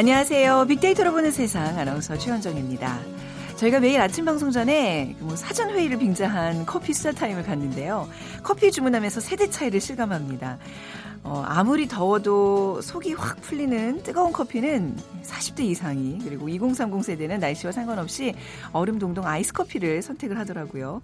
안녕하세요. 빅데이터로 보는 세상 아나운서 최현정입니다. 저희가 매일 아침 방송 전에 뭐 사전 회의를 빙자한 커피 수다 타임을 갖는데요. 커피 주문하면서 세대 차이를 실감합니다. 어, 아무리 더워도 속이 확 풀리는 뜨거운 커피는 40대 이상이 그리고 2030 세대는 날씨와 상관없이 얼음 동동 아이스 커피를 선택을 하더라고요.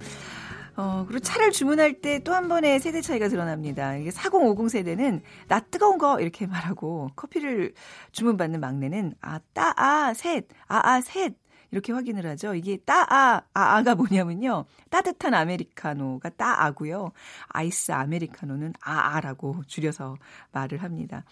어, 그리고 차를 주문할 때 또 한 번의 세대 차이가 드러납니다. 이게 4050 세대는 나 뜨거운 거 이렇게 말하고 커피를 주문받는 막내는 아, 따, 아, 셋, 아, 아, 셋. 이렇게 확인을 하죠. 이게 따아, 아아가 뭐냐면요. 따뜻한 아메리카노가 따아고요. 아이스 아메리카노는 아아라고 줄여서 말을 합니다.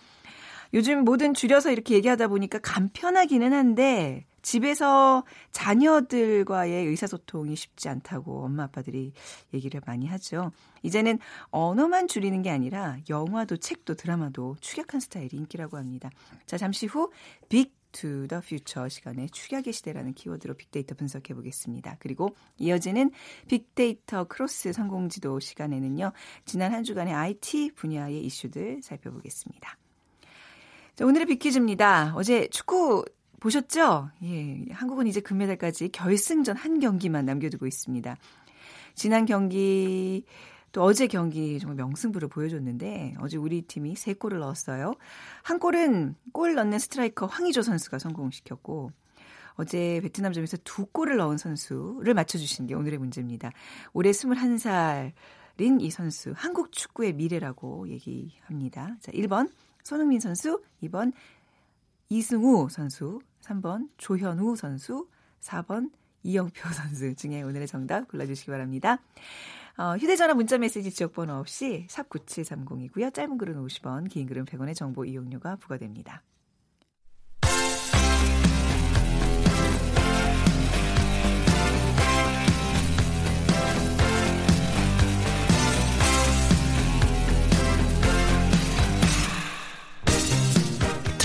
요즘 뭐든 줄여서 이렇게 얘기하다 보니까 간편하기는 한데 집에서 자녀들과의 의사소통이 쉽지 않다고 엄마 아빠들이 얘기를 많이 하죠. 이제는 언어만 줄이는 게 아니라 영화도 책도 드라마도 축약한 스타일이 인기라고 합니다. 자, 잠시 후 Big to the future 시간에 축약의 시대라는 키워드로 빅데이터 분석해 보겠습니다. 그리고 이어지는 빅데이터 크로스 성공지도 시간에는요. 지난 한 주간의 IT 분야의 이슈들 살펴보겠습니다. 자, 오늘의 빅퀴즈입니다. 어제 축구 보셨죠? 예. 한국은 이제 금메달까지 결승전 한 경기만 남겨두고 있습니다. 지난 경기 또 어제 경기 정말 명승부를 보여줬는데 어제 우리 팀이 3골을 넣었어요. 한 골은 골 넣는 스트라이커 황희조 선수가 성공시켰고 어제 베트남전에서 두 골을 넣은 선수를 맞춰주신 게 오늘의 문제입니다. 올해 21살인 이 선수 한국 축구의 미래라고 얘기합니다. 자, 1번 손흥민 선수, 2번 이승우 선수, 3번 조현우 선수, 4번 이영표 선수 중에 오늘의 정답 골라주시기 바랍니다. 어, 휴대전화 문자메시지 지역번호 없이 샵 9730이고요. 짧은 글은 50원, 긴 글은 100원의 정보 이용료가 부과됩니다.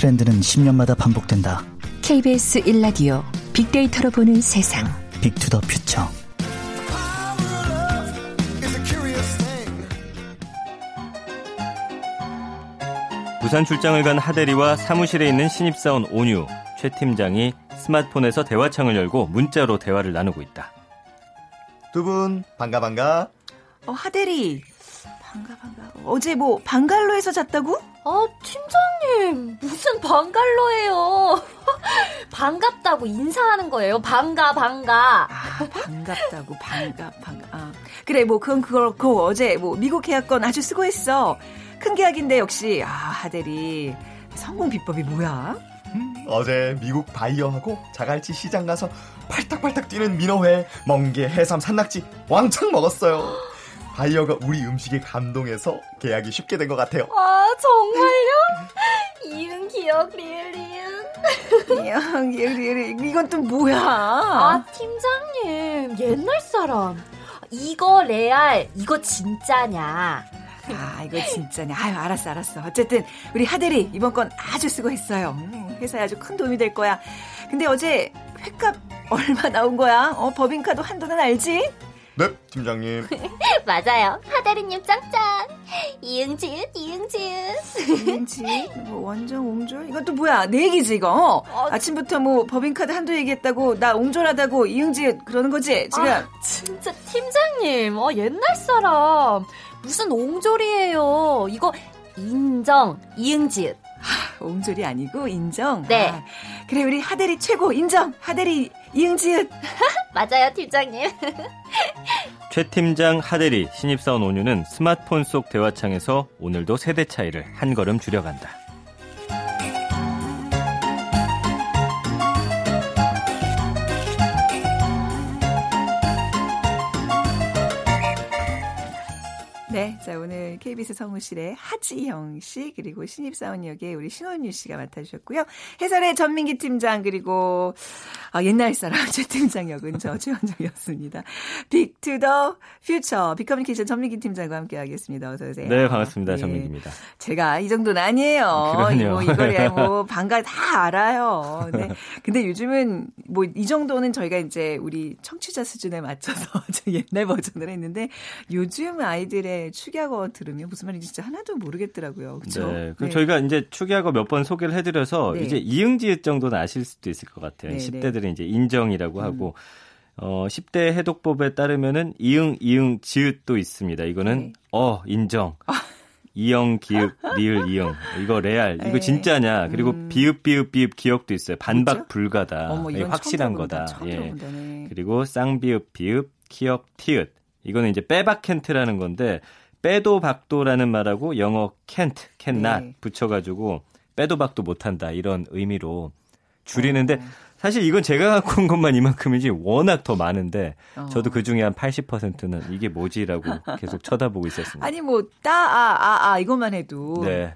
트렌드는 10년마다 반복된다. KBS 1라디오 빅데이터로 보는 세상. 빅투더 퓨처. 부산 출장을 간 하대리와 사무실에 있는 신입사원 온유, 최 팀장이 스마트폰에서 대화창을 열고 문자로 대화를 나누고 있다. 두 분 반가 반가. 어, 하대리. 반가 반가. 어제 뭐 방갈로에서 잤다고? 아, 팀장님, 무슨 방갈로예요. 반갑다고 인사하는 거예요. 반가, 반가. 아, 반갑다고, 반가, 반가. 아, 그래, 뭐, 그건 그렇고, 어제 뭐, 미국 계약건 아주 수고했어. 큰 계약인데, 역시, 아, 하대리. 성공 비법이 뭐야? 음, 어제 미국 바이어하고 자갈치 시장 가서 팔딱팔딱 뛰는 민어회, 멍게, 해삼, 산낙지 왕창 먹었어요. 바이어가 우리 음식에 감동해서 계약이 쉽게 된 것 같아요. 아, 정말요? 이응 기억 리을 리은. 이응 기억 리을 이건 또 뭐야? 아, 팀장님. 옛날 사람. 이거 레알, 이거 진짜냐. 아, 이거 진짜냐. 아유, 알았어, 알았어. 어쨌든, 우리 하대리, 이번 건 아주 수고했어요. 음, 회사에 아주 큰 도움이 될 거야. 근데 어제 횟값 얼마 나온 거야? 어, 법인카드 한도는 알지? 네, 팀장님. 맞아요. 하대리님 짱짱. 이응지읒, 이응지읒. 이응지? 뭐 원정 옹졸? 이건 또 뭐야? 내 얘기지 이거. 어, 아침부터 뭐 법인카드 한도 얘기했다고 나 옹졸하다고 이응지읒 그러는 거지 지금. 아, 진짜 팀장님. 어, 옛날 사람. 무슨 옹졸이에요. 이거 인정. 이응지읒. 하, 옹졸이 아니고 인정. 네. 아, 그래 우리 하대리 최고 인정. 하대리 이응지읒. 맞아요 팀장님. 최 팀장 하대리 신입사원 온유는 스마트폰 속 대화창에서 오늘도 세대 차이를 한 걸음 줄여간다. 네, 자 오늘 KBS 성우실의 하지영 씨 그리고 신입사원 역의 우리 신원유 씨가 맡아주셨고요. 해설의 전민기 팀장 그리고 아, 옛날 사람 최 팀장 역은 저 최원정이었습니다. 빅투더 퓨처 빅커뮤니케이션 전민기 팀장과 함께하겠습니다. 어서 오세요. 네, 반갑습니다. 예. 전민기입니다. 제가 이 정도는 아니에요. 뭐 이거야 뭐 반가 다 알아요. 네. 근데 요즘은 뭐 이 정도는 저희가 이제 우리 청취자 수준에 맞춰서 옛날 버전을 했는데 요즘 아이들의 네, 축약어 들으면 무슨 말인지 진짜 하나도 모르겠더라고요. 그렇죠? 네. 그럼 저희가 이제 축약어 몇 번 소개를 해드려서 네. 이제 이응지읒 정도는 아실 수도 있을 것 같아요. 네, 10대들은 이제 인정이라고 하고 어 10대 해독법에 따르면은 이응 이응 지읒도 있습니다. 이거는 네. 어 인정. 이영 기읍 리을 이응 이거 레알 이거 네. 진짜냐 그리고 음. 비읍 비읍 비읍 기억도 있어요 반박? 불가다 어머, 확실한. 거다 예. 네. 그리고 쌍비읍 비읍 키역 티읕 이거는 이제 빼박캔트라는 건데 빼도 박도라는 말하고 영어 can't cannot 네. 붙여가지고 빼도 박도 못한다 이런 의미로 줄이는데 어. 사실 이건 제가 갖고 온 것만 이만큼이지 워낙 더 많은데 어. 저도 그 중에 한 80%는 이게 뭐지라고 계속 쳐다보고 있었습니다. 아니 뭐 따아아아 이것만 해도 네,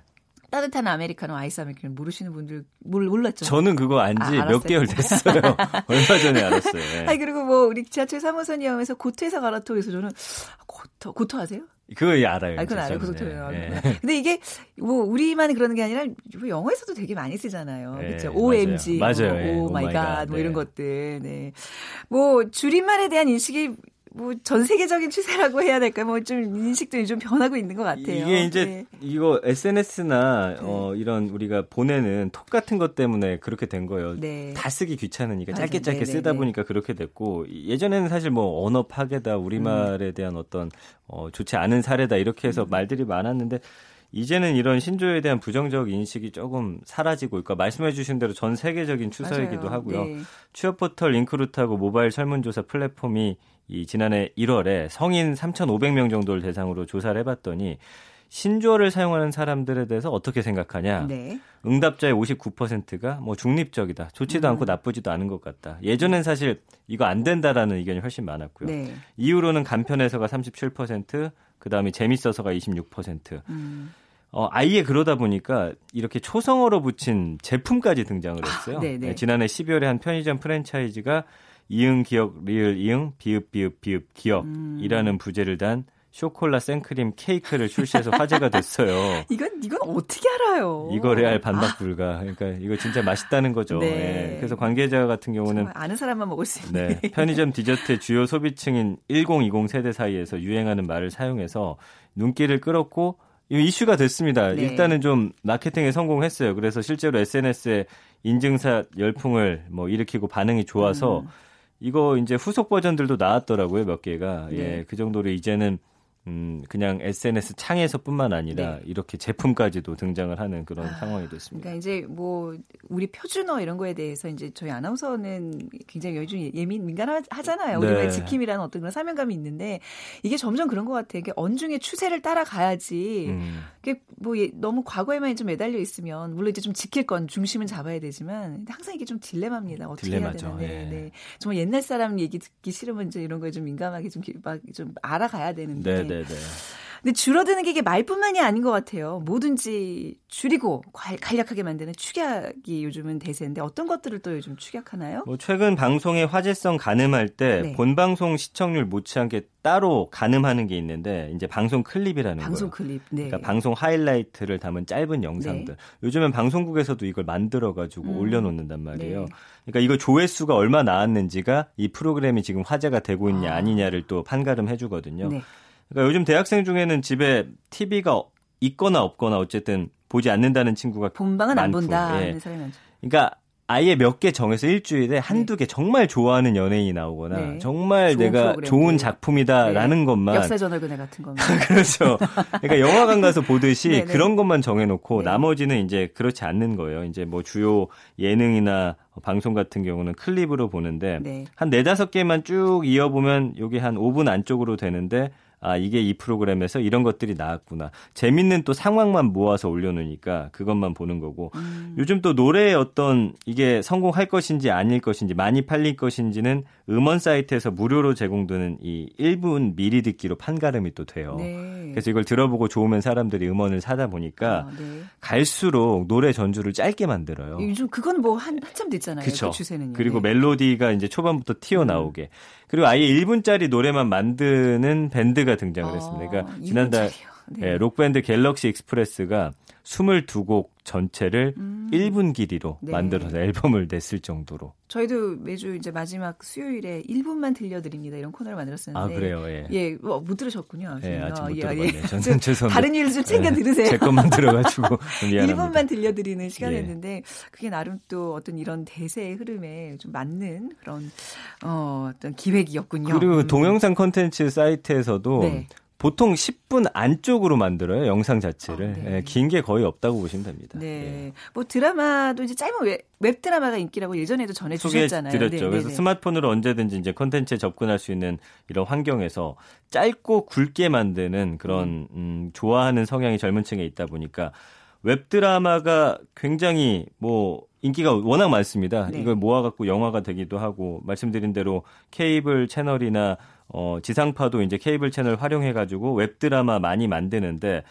따뜻한 아메리카노 아이스 아메리카노 모르시는 분들 몰, 몰랐죠. 저는 그거 안지 아, 몇. 개월 됐어요. 얼마 전에 알았어요. 예. 아니 그리고 뭐 우리 지하철 3호선 이용해서 고토에서 가라토 그래서 저는 고토 고토 아세요? 그거 예, 알아요. 아, 그건 알아요. 저는. 고토예요. 예. 근데 이게 뭐 우리만 그러는 게 아니라 뭐 영어에서도 되게 많이 쓰잖아요. 네, 그렇죠. OMG, 맞아요. 예, oh my god. 뭐 네. 이런 것들. 네. 뭐 줄임말에 대한 인식이 뭐 전 세계적인 추세라고 해야 될까? 뭐좀 인식도 좀 변하고 있는 것 같아요. 이게 이제 네. 이거 SNS나 어, 이런 우리가 보내는 톡 같은 것 때문에 그렇게 된 거예요. 네. 다 쓰기 귀찮으니까 맞아요. 짧게 짧게 네, 쓰다 네, 보니까 그렇게 됐고 예전에는 사실 뭐 언어 파괴다 우리말에 대한 어떤 어, 좋지 않은 사례다 이렇게 음. 해서 말들이 많았는데 이제는 이런 신조에 대한 부정적 인식이 조금 사라지고 있고 말씀해 주신 대로 전 세계적인 추세이기도. 하고요. 네. 취업 포털 링크루트하고 모바일 설문조사 플랫폼이 이 지난해 1월에 성인 3,500명 정도를 대상으로 조사를 해봤더니 신조어를 사용하는 사람들에 대해서 어떻게 생각하냐? 네. 응답자의 59%가 뭐 중립적이다, 좋지도 음. 않고 나쁘지도 않은 것 같다. 예전엔 사실 이거 안 된다라는 의견이 훨씬 많았고요. 네. 이후로는 간편해서가 37%, 그 다음에 재밌어서가 26%. 음. 어, 아예 그러다 보니까 이렇게 초성어로 붙인 제품까지 등장을 했어요. 아. 네, 지난해 12월에 한 편의점 프랜차이즈가 이응 기억 리을 이응 비읍 비읍 비읍 기억이라는 음. 부제를 단 쇼콜라 생크림 케이크를 출시해서 화제가 됐어요. 이건 이건 어떻게 알아요? 이거 레알 반박 불가. 그러니까 이거 진짜 맛있다는 거죠. 네. 예. 그래서 관계자 같은 경우는 아는 사람만 먹을 수 있는. 네, 편의점 디저트의 주요 소비층인 1020 세대 사이에서 유행하는 말을 사용해서 눈길을 끌었고 이 이슈가 됐습니다. 네. 일단은 좀 마케팅에 성공했어요. 그래서 실제로 SNS에 인증샷 열풍을 뭐 일으키고 반응이 좋아서 음. 이거 이제 후속 버전들도 나왔더라고요. 몇 개가. 네. 예, 그 정도로 이제는 음, 그냥 SNS 창에서뿐만 아니라 네. 이렇게 제품까지도 등장을 하는 그런 상황이 됐습니다. 그러니까 이제 뭐 우리 표준어 이런 거에 대해서 이제 저희 아나운서는 굉장히 요즘 예민 민감하잖아요. 네. 우리말 지킴이라는 어떤 그런 사명감이 있는데 이게 점점 그런 것 같아요. 이게 언중의 추세를 따라가야지. 음. 이게 뭐 예- 너무 과거에만 좀 매달려 있으면 물론 이제 좀 지킬 건 중심은 잡아야 되지만 항상 이게 좀 딜레마입니다. 어떻게 딜레마죠. 해야 되나. 네, 예. 네. 정말 옛날 사람 얘기 듣기 싫으면 이제 이런 거에 좀 민감하게 좀 막좀 알아가야 되는데. 네, 네, 네. 근데 줄어드는 게 이게 말뿐만이 아닌 것 같아요. 뭐든지 줄이고 관- 간략하게 만드는 축약이 요즘은 대세인데 어떤 것들을 또 요즘 축약하나요? 뭐 최근 방송의 화제성 가늠할 때 네. 본방송 시청률 못지않게 따로 가늠하는 게 있는데 이제 방송 클립이라는 방송 거예요. 클립. 네. 그러니까 방송 하이라이트를 담은 짧은 영상들. 요즘엔 방송국에서도 이걸 만들어 가지고 음. 올려놓는단 말이에요. 네. 그러니까 이거 조회수가 얼마 나왔는지가 이 프로그램이 지금 화제가 되고 있냐 아. 아니냐를 또 판가름해 주거든요. 네. 그러니까 요즘 대학생 중에는 집에 TV가 있거나 없거나 어쨌든 보지 않는다는 친구가 본방은 안 많고, 본다 예. 그러니까 아예 몇 개 정해서 일주일에 한두 개 정말 좋아하는 연예인이 나오거나 네. 정말 좋은 내가 프로그램들. 좋은 작품이다라는 네. 것만 역사 저널그네 같은 거면. 그렇죠. 그러니까 영화관 가서 보듯이 네네. 그런 것만 정해놓고 네. 나머지는 이제 그렇지 않는 거예요. 이제 뭐 주요 예능이나 방송 같은 경우는 클립으로 보는데 네. 한 네다섯 개만 쭉 이어보면 여기 한 5분 안쪽으로 되는데 아, 이게 이 프로그램에서 이런 것들이 나왔구나. 재밌는 또 상황만 모아서 올려놓으니까 그것만 보는 거고. 음. 요즘 또 노래의 어떤 이게 성공할 것인지 아닐 것인지 많이 팔릴 것인지는 음원 사이트에서 무료로 제공되는 이 1분 미리 듣기로 판가름이 또 돼요. 네. 그래서 이걸 들어보고 좋으면 사람들이 음원을 사다 보니까 아, 네. 갈수록 노래 전주를 짧게 만들어요. 요즘 그건 뭐 한, 한참 됐잖아요. 그쵸. 그 추세는. 그리고 멜로디가 이제 초반부터 튀어나오게. 그리고 아예 1분짜리 노래만 만드는 밴드가 등장을 했습니다. 그러니까 지난달 네. 예, 록밴드 Galaxy Express가 22곡 전체를 음. 1분 길이로 네. 만들어서 앨범을 냈을 정도로. 저희도 매주 이제 마지막 수요일에 1분만 들려드립니다. 이런 코너를 만들었었는데. 아 그래요, 예. 예, 뭐, 못 들으셨군요. 예, 아직 못 예, 들어봤네요. 예. 저는 좀 죄송합니다. 다른 일을 좀 챙겨 예, 들으세요. 제 것만 들어가지고 좀 미안합니다. 1분만 들려드리는 시간이었는데 예. 그게 나름 또 어떤 이런 대세의 흐름에 좀 맞는 그런 어, 어떤 기획이었군요. 그리고 음. 동영상 콘텐츠 사이트에서도 네. 보통 10분 안쪽으로 만들어요 영상 자체를 어, 네. 예, 긴게 거의 없다고 보시면 됩니다. 네. 예. 뭐 드라마도 이제 짧은 웹, 웹 드라마가 인기라고 예전에도 전해 주셨잖아요. 소개해드렸죠. 네, 그래서 네, 네. 스마트폰으로 언제든지 이제 콘텐츠에 접근할 수 있는 이런 환경에서 짧고 굵게 만드는 그런 음, 좋아하는 성향이 젊은 층에 있다 보니까 웹 드라마가 굉장히 뭐 인기가 워낙 많습니다. 네. 이걸 모아갖고 영화가 되기도 하고 말씀드린 대로 케이블 채널이나 어, 지상파도 이제 케이블 채널 활용해가지고 웹 드라마 많이 만드는데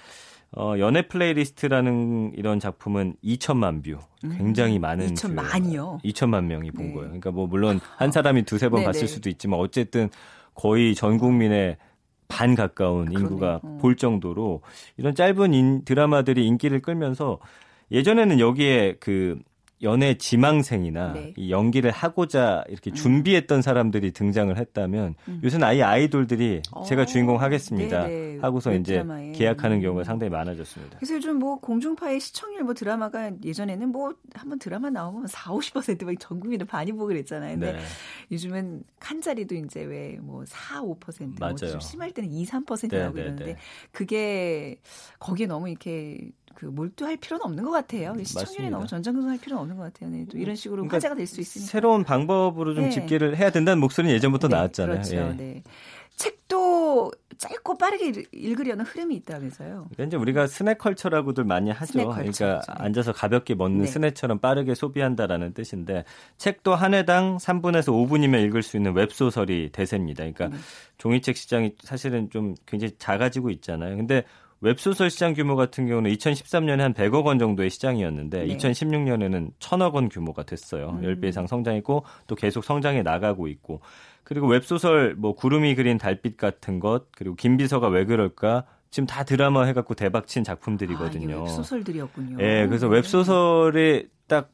어, 연애 playlist라는 이런 작품은 2천만 view, 굉장히 많은 2천만이요? 2천만 명이 본 네. 거예요. 그러니까 뭐 물론 한 사람이 두세 번 네, 봤을 네. 수도 있지만 어쨌든 거의 전 국민의 반 가까운 그러네요. 인구가 어. 볼 정도로 이런 짧은 인, 드라마들이 인기를 끌면서 예전에는 여기에 그 연애 지망생이나 네. 이 연기를 하고자 이렇게 준비했던 사람들이 등장을 했다면 요새는 아예 아이돌들이 제가 어, 주인공 하겠습니다 네네. 하고서 이제 웹드라마에. 계약하는 경우가 음. 상당히 많아졌습니다. 그래서 요즘 뭐 공중파의 시청률 뭐 드라마가 예전에는 뭐 한번 드라마 나오면 4, 50%막 전 국민을 많이 보고 그랬잖아요. 근데 네. 요즘은 한 자리도 이제 왜 뭐 4, 5%, 맞아요. 뭐좀 심할 때는 2, 3% 네, 나오고 네, 이러는데 네. 그게 거기에 너무 이렇게 그 몰두할 필요는 없는 것 같아요. 시청률이. 너무 전전긍긍할 필요는 없는 것 같아요. 네, 또 이런 식으로 그러니까 화제가 될 수 있으니까. 새로운 방법으로 좀 네. 집계를 해야 된다는 목소리는 예전부터 네, 나왔잖아요. 그렇죠. 예. 네. 책도 짧고 빠르게 읽- 읽으려는 흐름이 있다면서요. 그러니까 이제 우리가 snack culture라고들 많이 하죠. snack culture, 그러니까 그렇죠. 앉아서 가볍게 먹는 네. 스낵처럼 빠르게 소비한다라는 뜻인데 책도 한 회당 3분에서 5분이면 읽을 수 있는 웹소설이 대세입니다. 그러니까 음. 종이책 시장이 사실은 좀 굉장히 작아지고 있잖아요. 근데 웹소설 시장 규모 같은 경우는 2013년에 한 100억 원 정도의 시장이었는데 네. 2016년에는 1000억 원 규모가 됐어요. 음. 10배 이상 성장했고 또 계속 성장해 나가고 있고 그리고 웹소설 뭐 구름이 그린 달빛 같은 것 그리고 김비서가 왜 그럴까 지금 다 드라마 해갖고 대박친 아, 작품들이거든요. 이게 웹소설들이었군요. 예, 그래서 네. 웹소설에 딱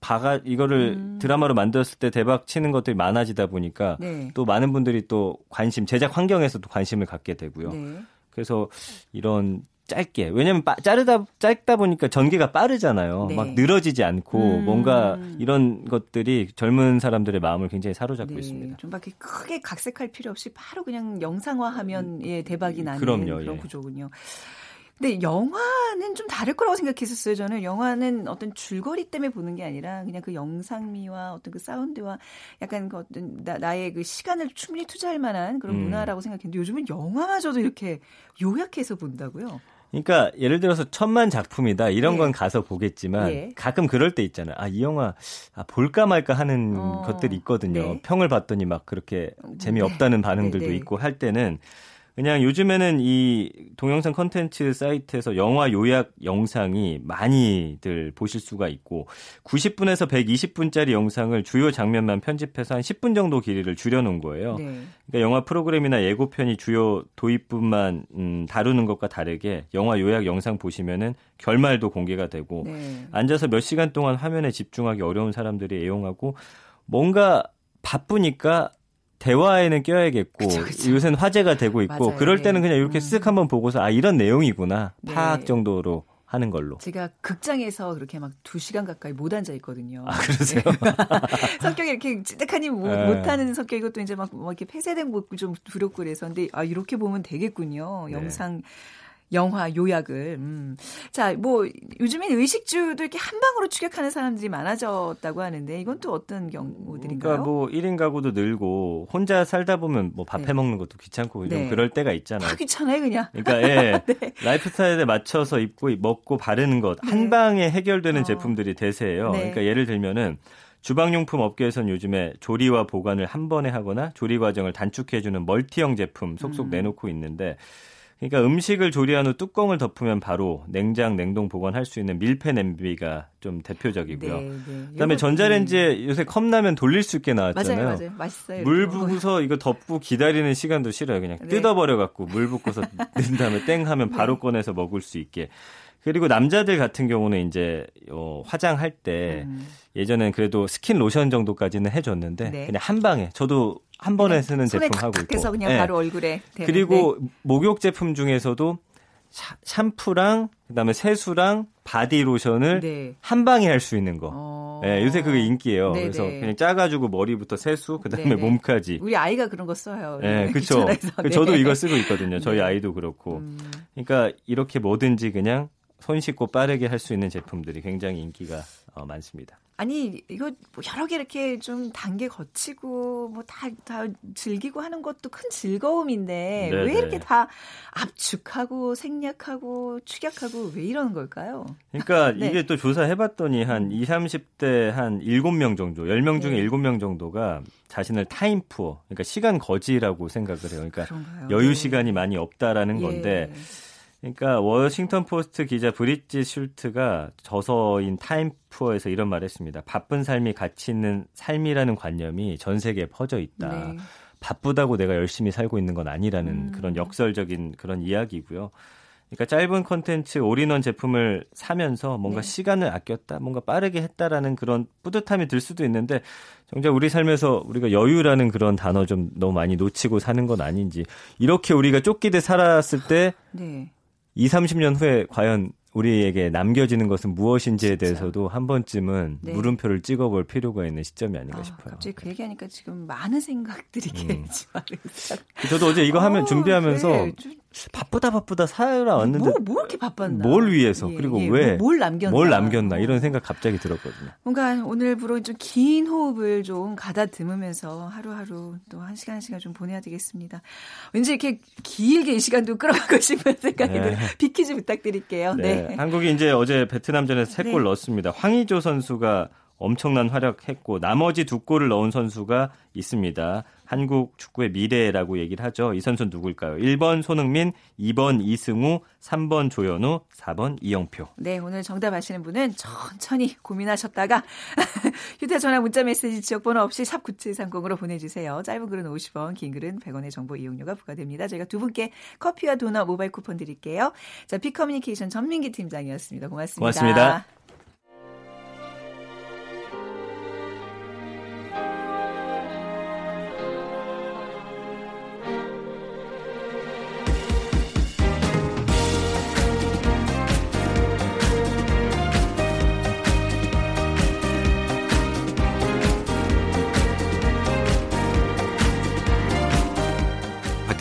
바가 이거를 음. 드라마로 만들었을 때 대박 치는 것들이 많아지다 보니까 네. 또 많은 분들이 또 관심 제작 환경에서도 관심을 갖게 되고요. 네. 그래서 이런 짧게 왜냐면 빠, 자르다 짧다 보니까 전개가 빠르잖아요. 네. 막 늘어지지 않고 음. 뭔가 이런 것들이 젊은 사람들의 마음을 굉장히 사로잡고 네, 있습니다. 좀 밖에 크게 각색할 필요 없이 바로 그냥 영상화하면 예, 대박이 나는 그럼요, 그런 예. 구조군요. 근데 영화는 좀 다를 거라고 생각했었어요. 저는 영화는 어떤 줄거리 때문에 보는 게 아니라 그냥 그 영상미와 어떤 그 사운드와 약간 그 어떤 나, 나의 그 시간을 충분히 투자할 만한 그런 음. 문화라고 생각했는데 요즘은 영화마저도 이렇게 요약해서 본다고요. 그러니까 예를 들어서 천만 작품이다 이런 예. 건 가서 보겠지만 예. 가끔 그럴 때 있잖아요. 아 이 영화 아, 볼까 말까 하는 어, 것들이 있거든요. 네. 평을 봤더니 막 그렇게 네. 재미없다는 반응들도 네, 네. 있고 할 때는 그냥 요즘에는 이 동영상 컨텐츠 사이트에서 영화 요약 영상이 많이들 보실 수가 있고 90분에서 120분짜리 영상을 주요 장면만 편집해서 한 10분 정도 길이를 줄여놓은 거예요. 네. 그러니까 영화 프로그램이나 예고편이 주요 도입부만 음, 다루는 것과 다르게 영화 요약 영상 보시면은 결말도 공개가 되고 네. 앉아서 몇 시간 동안 화면에 집중하기 어려운 사람들이 애용하고 뭔가 바쁘니까 대화에는 껴야겠고 그쵸, 그쵸. 요새는 화제가 되고 있고 맞아요. 그럴 때는 네. 그냥 이렇게 음. 쓱 한번 보고서 아 이런 내용이구나 네. 파악 정도로 하는 걸로 제가 극장에서 그렇게 막두 시간 가까이 못 앉아 있거든요. 아 그러세요? 성격이 이렇게 찌득하니 못, 네. 못하는 성격이고 또 이제 막, 막 이렇게 폐쇄된 것도 좀 두렵고 그래서 근데 아 이렇게 보면 되겠군요. 네. 영상 영화 요약을. 음. 자, 뭐 요즘엔 의식주도 이렇게 한 방으로 축약하는 사람들이 많아졌다고 하는데 이건 또 어떤 경우들인가요? 그러니까 뭐 1인 가구도 늘고 혼자 살다 보면 뭐 밥 네. 해 먹는 것도 귀찮고 좀 네. 그럴 때가 있잖아요. 다 귀찮아요, 그냥. 그러니까 예. 네. 라이프 스타일에 맞춰서 입고 먹고 바르는 것 네. 한 방에 해결되는 어. 제품들이 대세예요. 네. 그러니까 예를 들면은 주방용품 업계에서는 요즘에 조리와 보관을 한 번에 하거나 조리 과정을 단축해 주는 멀티형 제품 속속 음. 내놓고 있는데 그러니까 음식을 조리한 후 뚜껑을 덮으면 바로 냉장, 냉동 보관할 수 있는 밀폐 냄비가 좀 대표적이고요. 네, 네. 그다음에 전자레인지에 요새 컵라면 돌릴 수 있게 맞아요, 나왔잖아요. 맞아요. 맛있어요. 물. 부어서 이거 덮고 기다리는 시간도 싫어요. 그냥 네. 뜯어버려 갖고 물 붓고서 넣은 다음에 땡 하면 바로 네. 꺼내서 먹을 수 있게. 그리고 남자들 같은 경우는 이제 어, 화장할 때 음. 예전엔 그래도 스킨 로션 정도까지는 해줬는데 네. 그냥 한 방에 저도 한 번에 쓰는 손에 제품 하고 있고. 그냥 네. 바로 얼굴에 대는, 그리고 목욕 제품 중에서도 샤- 샴푸랑 그다음에 세수랑 바디 로션을 네. 한 방에 할 수 있는 거. 어. 네, 요새 그게 인기예요. 네네. 그래서 그냥 짜가지고 머리부터 세수, 그다음에 네네. 몸까지. 우리 아이가 그런 거 써요. 네, 그렇죠. 귀찮아서. 네. 저도 이거 쓰고 있거든요. 저희 네. 아이도 그렇고. 음. 그러니까 이렇게 뭐든지 그냥 손쉽고 빠르게 할 수 있는 제품들이 굉장히 인기가 어, 많습니다. 아니 이거 뭐 여러 개 이렇게 좀 단계 거치고 뭐 다 다 즐기고 하는 것도 큰 즐거움인데 네네. 왜 이렇게 다 압축하고 생략하고 축약하고 왜 이러는 걸까요? 그러니까 네. 이게 또 조사해봤더니 한 20, 30대 한 7명 정도, 10명 중에 네. 7명 정도가 자신을 time poor, 그러니까 시간 거지라고 생각을 해요. 그러니까 그런가요? 여유 네. 시간이 많이 없다라는 예. 건데 그러니까 워싱턴 포스트 기자 브릿지 슐트가 저서인 Time Poor에서 이런 말을 했습니다. 바쁜 삶이 가치 있는 삶이라는 관념이 전 세계에 퍼져 있다. 네. 바쁘다고 내가 열심히 살고 있는 건 아니라는 음. 그런 역설적인 그런 이야기고요. 그러니까 짧은 컨텐츠 올인원 제품을 사면서 뭔가 네. 시간을 아꼈다, 뭔가 빠르게 했다라는 그런 뿌듯함이 들 수도 있는데 정작 우리 삶에서 우리가 여유라는 그런 단어 좀 너무 많이 놓치고 사는 건 아닌지 이렇게 우리가 쫓기듯 살았을 때 네. 2, 30년 후에 과연 우리에게 남겨지는 것은 무엇인지에 진짜. 대해서도 한 번쯤은 네. 물음표를 찍어볼 필요가 있는 시점이 아닌가 아, 싶어요. 갑자기 그 얘기하니까 지금 많은 생각들이 음. 개지만 저도 어제 이거 하면 어, 준비하면서 네, 좀 바쁘다 바쁘다 살아왔는데 뭐, 뭐 이렇게 바빴나? 뭘 위해서 예, 그리고 예, 왜 뭐, 뭘 남겼나? 뭘 남겼나 어. 이런 생각 갑자기 들었거든요. 뭔가 오늘부로 좀 긴 호흡을 좀 가다듬으면서 하루하루 또 한 시간 한 시간 좀 보내야 되겠습니다. 왠지 이렇게 길게 이 시간도 끌어가고 싶은 생각이 네. 들어요. 비키즈 부탁드릴게요. 네. 네. 한국이 이제 어제 베트남전에서 세골 네. 넣었습니다. 황의조 선수가 엄청난 활약했고 나머지 두 골을 넣은 선수가 있습니다. 한국 축구의 미래라고 얘기를 하죠. 이 선수는 누굴까요? 1번 손흥민, 2번 이승우, 3번 조현우, 4번 이영표. 네, 오늘 정답 아시는 분은 천천히 고민하셨다가 휴대전화 문자 메시지 지역번호 없이 샵 9730으로 보내주세요. 짧은 글은 50원, 긴 글은 100원의 정보 이용료가 부과됩니다. 저희가 두 분께 커피와 도넛 모바일 쿠폰 드릴게요. 자, 피커뮤니케이션 전민기 팀장이었습니다. 고맙습니다. 고맙습니다.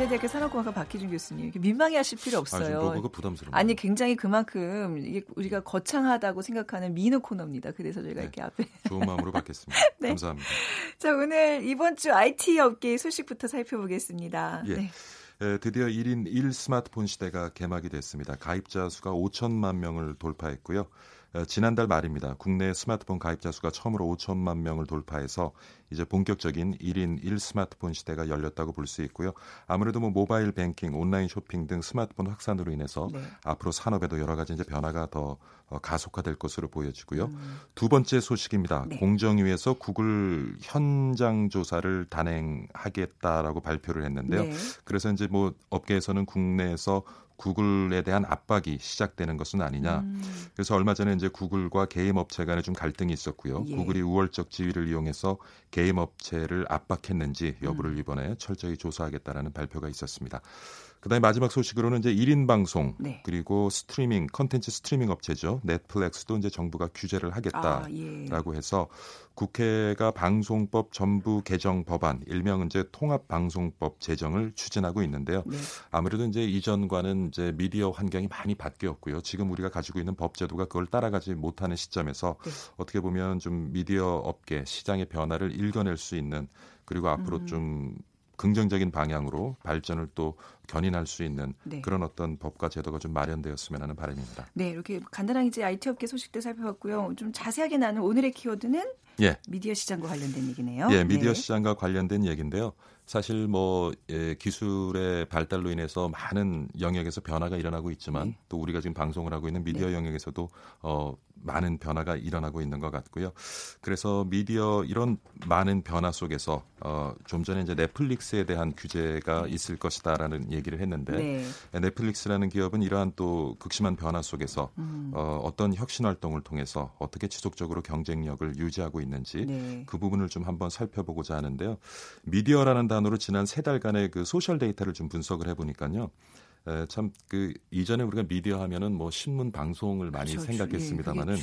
연세대학교 산업공학과 박희준 교수님. 민망해하실 필요 없어요. 뭐가 부담스러워. 아니 굉장히 그만큼 이게 우리가 거창하다고 생각하는 민우 코너입니다. 그래서 저희가 네. 이렇게 앞에 좋은 마음으로 받겠습니다. 네. 감사합니다. 자 오늘 이번 주 IT 업계 소식부터 살펴보겠습니다. 예. 네. 에, 드디어 1인 1 스마트폰 시대가 개막이 됐습니다. 가입자 수가 5천만 명을 돌파했고요. 에, 지난달 말입니다. 국내 스마트폰 가입자 수가 처음으로 5천만 명을 돌파해서 이제 본격적인 1인 1 스마트폰 시대가 열렸다고 볼 수 있고요. 아무래도 뭐 모바일 뱅킹, 온라인 쇼핑 등 스마트폰 확산으로 인해서 네. 앞으로 산업에도 여러 가지 이제 변화가 더 어, 가속화될 것으로 보여지고요. 음. 두 번째 소식입니다. 네. 공정위에서 구글 현장 조사를 단행하겠다라고 발표를 했는데요. 네. 그래서 이제 뭐 업계에서는 국내에서 구글에 대한 압박이 시작되는 것은 아니냐. 음. 그래서 얼마 전에 이제 구글과 게임 업체 간에 좀 갈등이 있었고요. 예. 구글이 우월적 지위를 이용해서 게임 업체를 압박했는지 음. 여부를 이번에 철저히 조사하겠다라는 발표가 있었습니다. 그다음에 마지막 소식으로는 이제 1인 방송 네. 그리고 스트리밍 컨텐츠 스트리밍 업체죠. 넷플릭스도 이제 정부가 규제를 하겠다라고 아, 예. 해서 국회가 방송법 전부 개정 법안 일명 이제 통합 방송법 제정을 추진하고 있는데요. 네. 아무래도 이제 이전과는 이제 미디어 환경이 많이 바뀌었고요. 지금 우리가 가지고 있는 법 제도가 그걸 따라가지 못하는 시점에서 네. 어떻게 보면 좀 미디어 업계 시장의 변화를 읽어낼 수 있는 그리고 앞으로 음. 좀 긍정적인 방향으로 발전을 또 견인할 수 있는 네. 그런 어떤 법과 제도가 좀 마련되었으면 하는 바람입니다. 네, 이렇게 간단하게 이제 IT 업계 소식들 살펴봤고요. 좀 자세하게 나눈 오늘의 키워드는 예. 미디어 시장과 관련된 얘기네요. 예, 미디어 네. 시장과 관련된 얘기인데요. 사실 뭐 예, 기술의 발달로 인해서 많은 영역에서 변화가 일어나고 있지만 네. 또 우리가 지금 방송을 하고 있는 미디어 영역에서도 어 많은 변화가 일어나고 있는 것 같고요. 그래서 미디어 이런 많은 변화 속에서 어, 좀 전에 이제 넷플릭스에 대한 규제가 있을 것이다라는 얘기를 했는데 네. 넷플릭스라는 기업은 이러한 또 극심한 변화 속에서 음. 어, 어떤 혁신 활동을 통해서 어떻게 지속적으로 경쟁력을 유지하고 있는지 네. 그 부분을 좀 한번 살펴보고자 하는데요. 미디어라는 단어로 지난 세 달간의 그 social 데이터를 좀 분석을 해보니까요. 참 그 이전에 우리가 미디어 하면은 뭐 신문 방송을 많이 그렇죠. 생각했습니다만은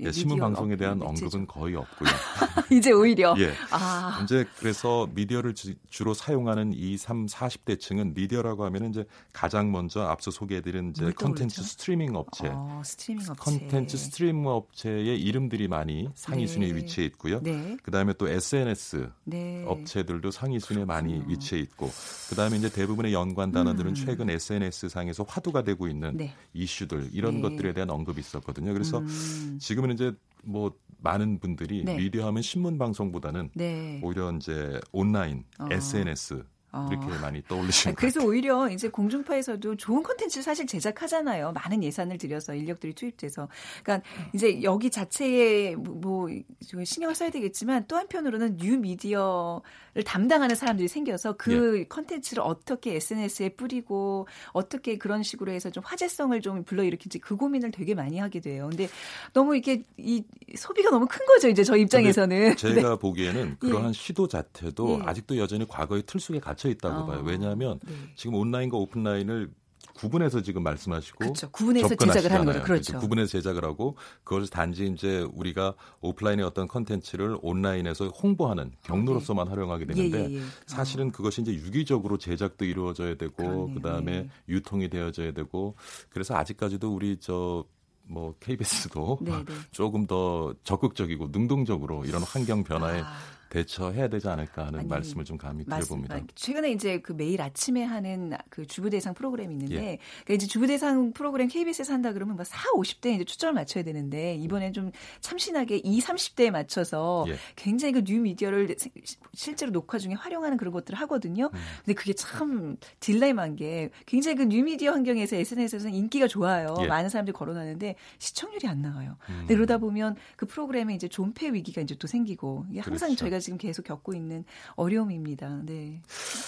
예, 예, 신문 방송에 대한 업- 언급은 매체죠. 거의 없고요. 이제 오히려 예. 아, 이제 그래서 미디어를 주, 주로 사용하는 2, 3, 40대층은 미디어라고 하면 이제 가장 먼저 앞서 소개해드린 이제 뭘 컨텐츠 떠오르죠? 스트리밍 업체, 어, 스트리밍 업체. 컨텐츠 스트리밍 업체의 이름들이 많이 상위 네. 순위에 위치해 있고요. 네. 그다음에 또 SNS 네. 업체들도 상위 순위에 많이. 위치해 있고 그다음에 이제 대부분의 연관 단어들은 음. 최근 SNS 상에서 화두가 되고 있는 네. 이슈들 이런 네. 것들에 대한 언급이 있었거든요. 그래서 음, 지금은 이제 뭐 많은 분들이 네. 미디어 하면 신문 방송보다는 네. 오히려 이제 온라인, 어. SNS 어. 이렇게 많이 떠올리시는 그래서. 오히려 이제 공중파에서도 좋은 콘텐츠를 사실 제작하잖아요. 많은 예산을 들여서 인력들이 투입돼서. 그러니까 이제 여기 자체에 뭐, 뭐 좀 신경을 써야 되겠지만 또 한편으로는 뉴 미디어를 담당하는 사람들이 생겨서 그 콘텐츠를 어떻게 SNS에 뿌리고 어떻게 그런 식으로 해서 좀 화제성을 좀 불러일으킬지 그 고민을 되게 많이 하게 돼요. 근데 너무 이렇게 이 소비가 너무 큰 거죠. 이제 저 입장에서는. 제가 보기에는 그러한 예. 시도 자체도 예. 아직도 여전히 과거의 틀 속에 갇혀 있다고 어, 봐요. 왜냐하면 네. 지금 온라인과 오프라인을 구분해서 지금 말씀하시고 그렇죠. 구분해서 제작을 하는 거죠. 접근하시잖아요. 그렇죠. 구분해서 제작을 하고 그걸 단지 이제 우리가 오프라인의 어떤 컨텐츠를 온라인에서 홍보하는 경로로서만 활용하게 되는데 예, 예, 예. 사실은 그것이 이제 유기적으로 제작도 이루어져야 되고 그렇네요. 그다음에 예. 유통이 되어져야 되고 그래서 아직까지도 우리 저 뭐 KBS도 네, 네. 조금 더 적극적이고 능동적으로 이런 환경 변화에 아. 대처해야 되지 않을까 하는 아니, 말씀을 좀 감히 드려봅니다. 맞습니다. 최근에 이제 그 매일 아침에 하는 그 주부대상 프로그램이 있는데, 예. 그러니까 이제 주부대상 프로그램 KBS에서 한다 그러면 뭐 4, 50대에 이제 초점을 맞춰야 되는데, 이번엔 좀 참신하게 2, 30대에 맞춰서 예. 굉장히 그 뉴 미디어를 세- 실제로 녹화 중에 활용하는 그런 것들을 하거든요. 음. 근데 그게 참 딜레마인 게 굉장히 그 뉴 미디어 환경에서 SNS에서는 인기가 좋아요. 예. 많은 사람들이 거론하는데 시청률이 안 나와요. 음. 그러다 보면 그 프로그램에 이제 존폐 위기가 이제 또 생기고 이게 항상 그렇죠. 저희가 지금 계속 겪고 있는 어려움입니다. 네.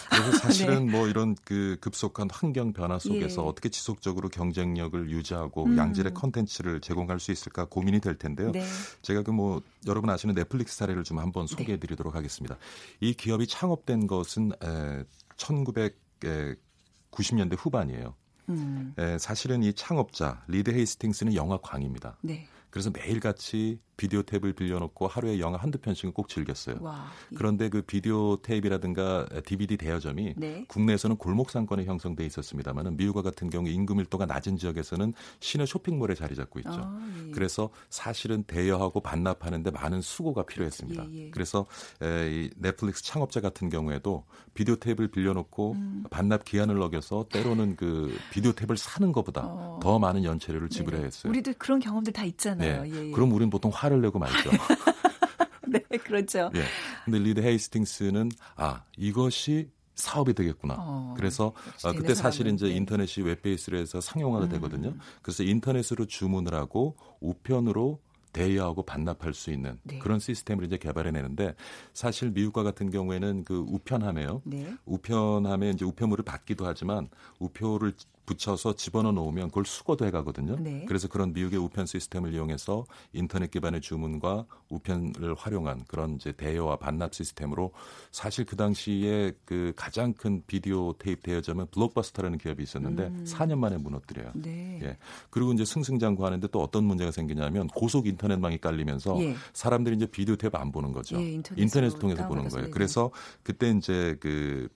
그래서 사실은 뭐 이런 그 급속한 환경 변화 속에서 예. 어떻게 지속적으로 경쟁력을 유지하고 음. 양질의 컨텐츠를 제공할 수 있을까 고민이 될 텐데요. 네. 제가 그 뭐 여러분 아시는 넷플릭스 사례를 좀 한번 소개해 드리도록 하겠습니다. 이 기업이 창업된 것은 에, 1990년대 후반이에요. 음. 에, 사실은 이 창업자 리드 헤이스팅스는 영화 광입니다. 네. 그래서 매일같이 비디오 테이프를 빌려놓고 하루에 영화 한두 편씩은 꼭 즐겼어요. 와. 이- 그런데 그 비디오 테이프라든가 DVD 대여점이 네. 국내에서는 골목 상권에 형성돼 있었습니다만은 미국과 같은 경우 인구 밀도가 낮은 지역에서는 시내 쇼핑몰에 자리 잡고 있죠. 아, 예. 그래서 사실은 대여하고 반납하는데 많은 수고가 필요했습니다. 예, 예. 그래서 에, 이 넷플릭스 창업자 같은 경우에도 비디오 테이프를 빌려놓고 음. 반납 기한을 어겨서 때로는 그 비디오 테이프를 사는 것보다 어. 더 많은 연체료를 네. 지불해야 했어요. 우리도 그런 경험들 다 있잖아요. 네. 예, 예. 그럼 우리는 보통 화를 내고 말죠. 네, 그렇죠. 예. 근데 리드 헤이스팅스는 아 이것이 사업이 되겠구나. 어, 그래서 아, 그때 사실 이제 네. 인터넷이 web base로 해서 상용화가 음. 되거든요. 그래서 인터넷으로 주문을 하고 우편으로 대여하고 반납할 수 있는 네. 그런 시스템을 이제 개발해내는데 사실 미국과 같은 경우에는 그 우편함에요. 네. 우편함에 이제 우편물을 받기도 하지만 우표를 붙여서 집어넣어 놓으면 그걸 수거도 해가거든요. 네. 그래서 그런 미국의 우편 시스템을 이용해서 인터넷 기반의 주문과 우편을 활용한 그런 이제 대여와 반납 시스템으로 사실 그 당시에 그 가장 큰 비디오 테이프 대여점은 블록버스터라는 기업이 있었는데 음. 4년 만에 무너뜨려요. 네. 예. 그리고 이제 승승장구하는데 또 어떤 문제가 생기냐면 고속 인터넷망이 깔리면서 예. 사람들이 이제 비디오 테이프 안 보는 거죠. 예, 인터넷을 통해서 보는 거예요. 그래서 그때 이제 그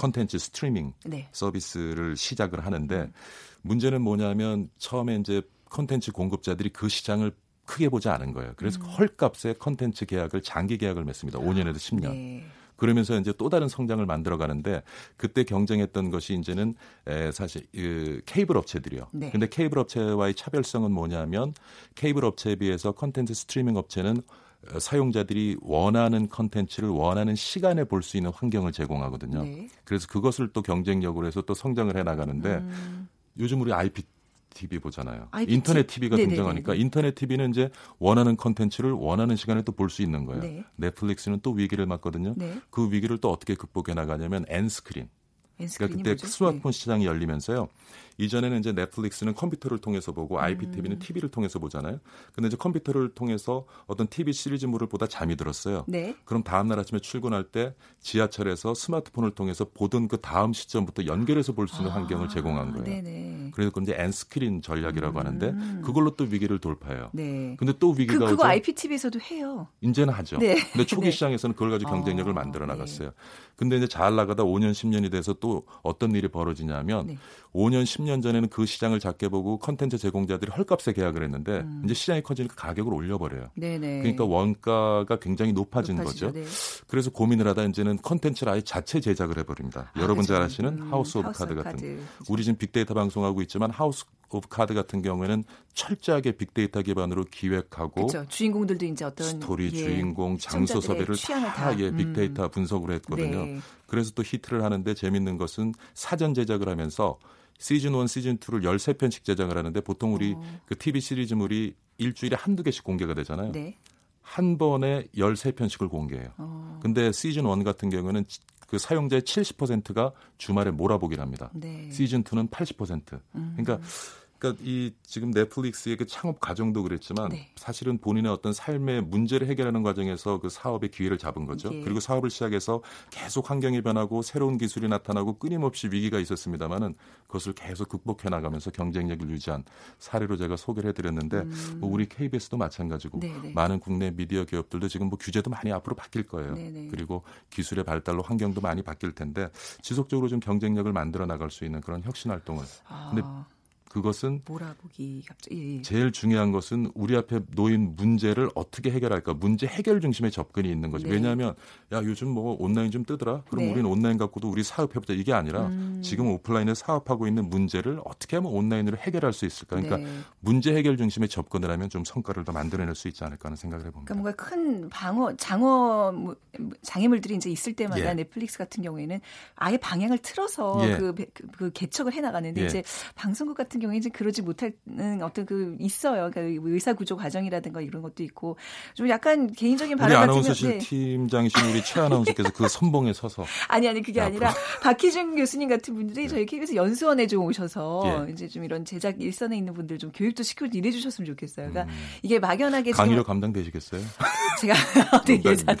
컨텐츠 스트리밍 네. 서비스를 시작을 하는데 문제는 뭐냐면 처음에 이제 컨텐츠 공급자들이 그 시장을 크게 보지 않은 거예요. 그래서 헐값에 컨텐츠 계약을 장기 계약을 맺습니다. 5년에서 10년. 네. 그러면서 이제 또 다른 성장을 만들어 가는데 그때 경쟁했던 것이 이제는 에, 사실 그 케이블 업체들이요. 네. 근데 케이블 업체와의 차별성은 뭐냐면 케이블 업체에 비해서 컨텐츠 스트리밍 업체는 어, 사용자들이 원하는 컨텐츠를 원하는 시간에 볼 수 있는 환경을 제공하거든요. 네. 그래서 그것을 또 경쟁력으로 해서 또 성장을 해 나가는데 음. 요즘 우리 IP TV 보잖아요. IPT? 인터넷 TV가 네네네네. 등장하니까 인터넷 TV는 이제 원하는 컨텐츠를 원하는 시간에 또 볼 수 있는 거예요. 네. 넷플릭스는 또 위기를 맞거든요. 네. 그 위기를 또 어떻게 극복해 나가냐면 N screen. 그러니까 그때 뭐죠? 스마트폰 시장이 열리면서요. 이전에는 이제 넷플릭스는 컴퓨터를 통해서 보고 음. IPTV는 TV를 통해서 보잖아요. 근데 이제 컴퓨터를 통해서 어떤 TV 시리즈물을 보다 잠이 들었어요. 네. 그럼 다음 날 아침에 출근할 때 지하철에서 스마트폰을 통해서 보던 그 다음 시점부터 연결해서 볼 수 있는 환경을 제공한 거예요. 아, 네네. 그래서 그건 이제 엔스크린 전략이라고 음. 하는데 그걸로 또 위기를 돌파해요. 네. 근데 또 그, 위기가 그거 오죠. IPTV에서도 해요. 이제는 하죠. 네. 근데 초기 네. 시장에서는 그걸 가지고 경쟁력을 어, 만들어 나갔어요. 근데 이제 잘 나가다 5년, 10년이 돼서 또 어떤 일이 벌어지냐면 네. 5년, 10년 전에는 그 시장을 작게 보고 컨텐츠 제공자들이 헐값에 계약을 했는데 음. 이제 시장이 커지니까 가격을 올려버려요. 네네. 그러니까 원가가 굉장히 높아진 높아지죠. 거죠. 네. 그래서 고민을 하다 이제는 컨텐츠를 아예 자체 제작을 해버립니다. 아, 여러분 잘 그죠. 아시는 음, 하우스 오브 카드 같은 카드. 우리 지금 빅데이터 방송하고 있지만 하우스 오브 카드 같은 경우에는 철저하게 빅데이터 기반으로 기획하고 그렇죠. 주인공들도 이제 어떤 스토리, 예, 주인공, 장소 섭외를 다, 다, 예, 음. 빅데이터 분석으로 했거든요. 네. 그래서 또 히트를 하는데 재밌는 것은 사전 제작을 하면서 시즌 1, 시즌 2를 13편씩 제작을 하는데 보통 우리 어. 그 TV 시리즈물이 일주일에 한두 개씩 공개가 되잖아요. 네. 한 번에 13편씩을 공개해요. 어. 근데 시즌 1 같은 경우는 지- 그 사용자의 70%가 주말에 몰아보기를 합니다. 네. 시즌 2는 80%. 음. 그러니까 그러니까 이 지금 넷플릭스의 그 창업 과정도 그랬지만 네. 사실은 본인의 어떤 삶의 문제를 해결하는 과정에서 그 사업의 기회를 잡은 거죠. 예. 그리고 사업을 시작해서 계속 환경이 변하고 새로운 기술이 나타나고 끊임없이 위기가 있었습니다만은 그것을 계속 극복해 나가면서 경쟁력을 유지한 사례로 제가 소개를 해드렸는데 뭐 우리 KBS도 마찬가지고 음. 네네. 많은 국내 미디어 기업들도 지금 뭐 규제도 많이 앞으로 바뀔 거예요. 네네. 그리고 기술의 발달로 환경도 많이 바뀔 텐데 지속적으로 좀 경쟁력을 만들어 나갈 수 있는 그런 혁신 활동을 아, 근데 그것은 몰아보기 갑자기 예, 예. 제일 중요한 것은 우리 앞에 놓인 문제를 어떻게 해결할까 문제 해결 중심의 접근이 있는 거죠. 네. 왜냐하면 야 요즘 뭐 온라인 좀 뜨더라. 그럼 네. 우리는 온라인 갖고도 우리 사업해보자 이게 아니라 음. 지금 오프라인에 사업하고 있는 문제를 어떻게 하면 온라인으로 해결할 수 있을까. 그러니까 네. 문제 해결 중심의 접근을 하면 좀 성과를 더 만들어낼 수 있지 않을까 하는 생각을 해봅니다. 그러니까 뭔가 큰 방어 장어 뭐, 장애물들이 이제 있을 때마다 예. 넷플릭스 같은 경우에는 아예 방향을 틀어서 예. 그, 배- 그, 그 개척을 해 나가는데 예. 이제 방송국 같은 경우에 이제 그러지 못하는 어떤 그 있어요. 그러니까 의사 구조 과정이라든가 이런 것도 있고 좀 약간 개인적인 바람 같은 아나운서실 네. 팀장이신 우리 최 아나운서께서 그 선봉에 서서 아니 아니 그게 앞으로. 아니라 박희준 교수님 같은 분들이 저희 KBS 연수원에 좀 오셔서 예. 이제 좀 이런 제작 일선에 있는 분들 좀 교육도 시키고 이래 주셨으면 좋겠어요. 그러니까 음. 이게 막연하게 지금 감당되시겠어요? 제가 네, 예산을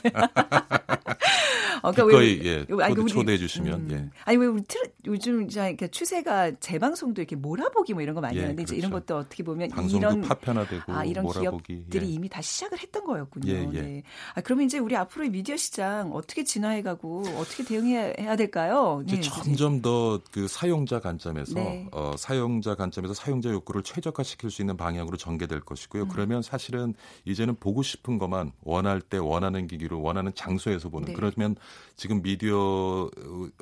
어, 그러니까 기꺼이 왜- 예, 아니, 우리- 초대해 주시면 음. 예. 아니 왜 우리 틀, 요즘 자 이렇게 추세가 재방송도 이렇게 몰아보기 뭐 이런 거 많이 예, 하는데 이제 그렇죠. 이런 것도 어떻게 보면 방송도 이런 파편화되고 아, 이런 몰아보기 기업들이 예. 이미 다 시작을 했던 거였군요. 예, 예. 네. 아, 그러면 이제 우리 앞으로의 미디어 시장 어떻게 진화해가고 어떻게 대응해야 해야 될까요? 이제 네, 점점 더 그 사용자 관점에서 네. 어, 사용자 관점에서 사용자 욕구를 최적화시킬 수 있는 방향으로 전개될 것이고요. 음. 그러면 사실은 이제는 보고 싶은 것만 원할 때 원하는 기기로 원하는 장소에서 보는 네. 그러면 지금 미디어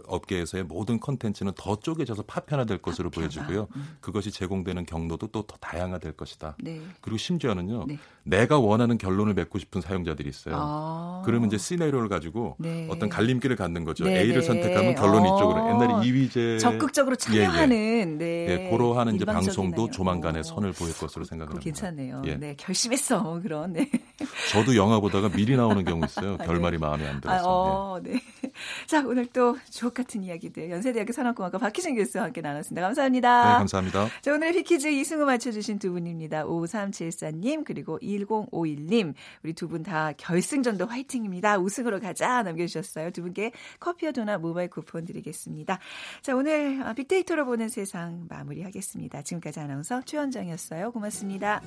업계에서의 모든 컨텐츠는 더 쪼개져서 파편화될 것으로 파편화. 보여지고요. 음. 그것이 제공되는 경로도 또 더 다양화될 것이다. 네. 그리고 심지어는요. 네. 내가 원하는 결론을 맺고 싶은 사용자들이 있어요. 아. 그러면 이제 시나리오를 가지고 네. 어떤 갈림길을 갖는 거죠. 네, A를 네. 선택하면 결론이 어. 이쪽으로. 옛날에 이휘재 적극적으로 참여하는 네. 예, 고로 하는 이제 방송도. 조만간에 어. 선을 보일 것으로 생각을 그거 합니다. 괜찮네요. 예. 네, 결심했어. 그런 네. 저도 영화 보다가 미리 나오는 경우 있어요. 결말이 마음에 안 아, 들어서. 어, 네. 자, 오늘 또 주옥 같은 이야기들 연세대학교 산업공학과 박희진 교수와 함께 나눴습니다. 감사합니다. 네, 감사합니다. 자, 오늘의 비키즈 이승우 맞춰주신 두 분입니다. 5374님, 그리고 1051님. 우리 두 분 다 결승전도 화이팅입니다. 우승으로 가자 남겨주셨어요. 두 분께 커피와 도나 모바일 쿠폰 드리겠습니다. 자, 오늘 빅데이터로 보는 세상 마무리하겠습니다. 지금까지 아나운서 최원정이었어요. 고맙습니다.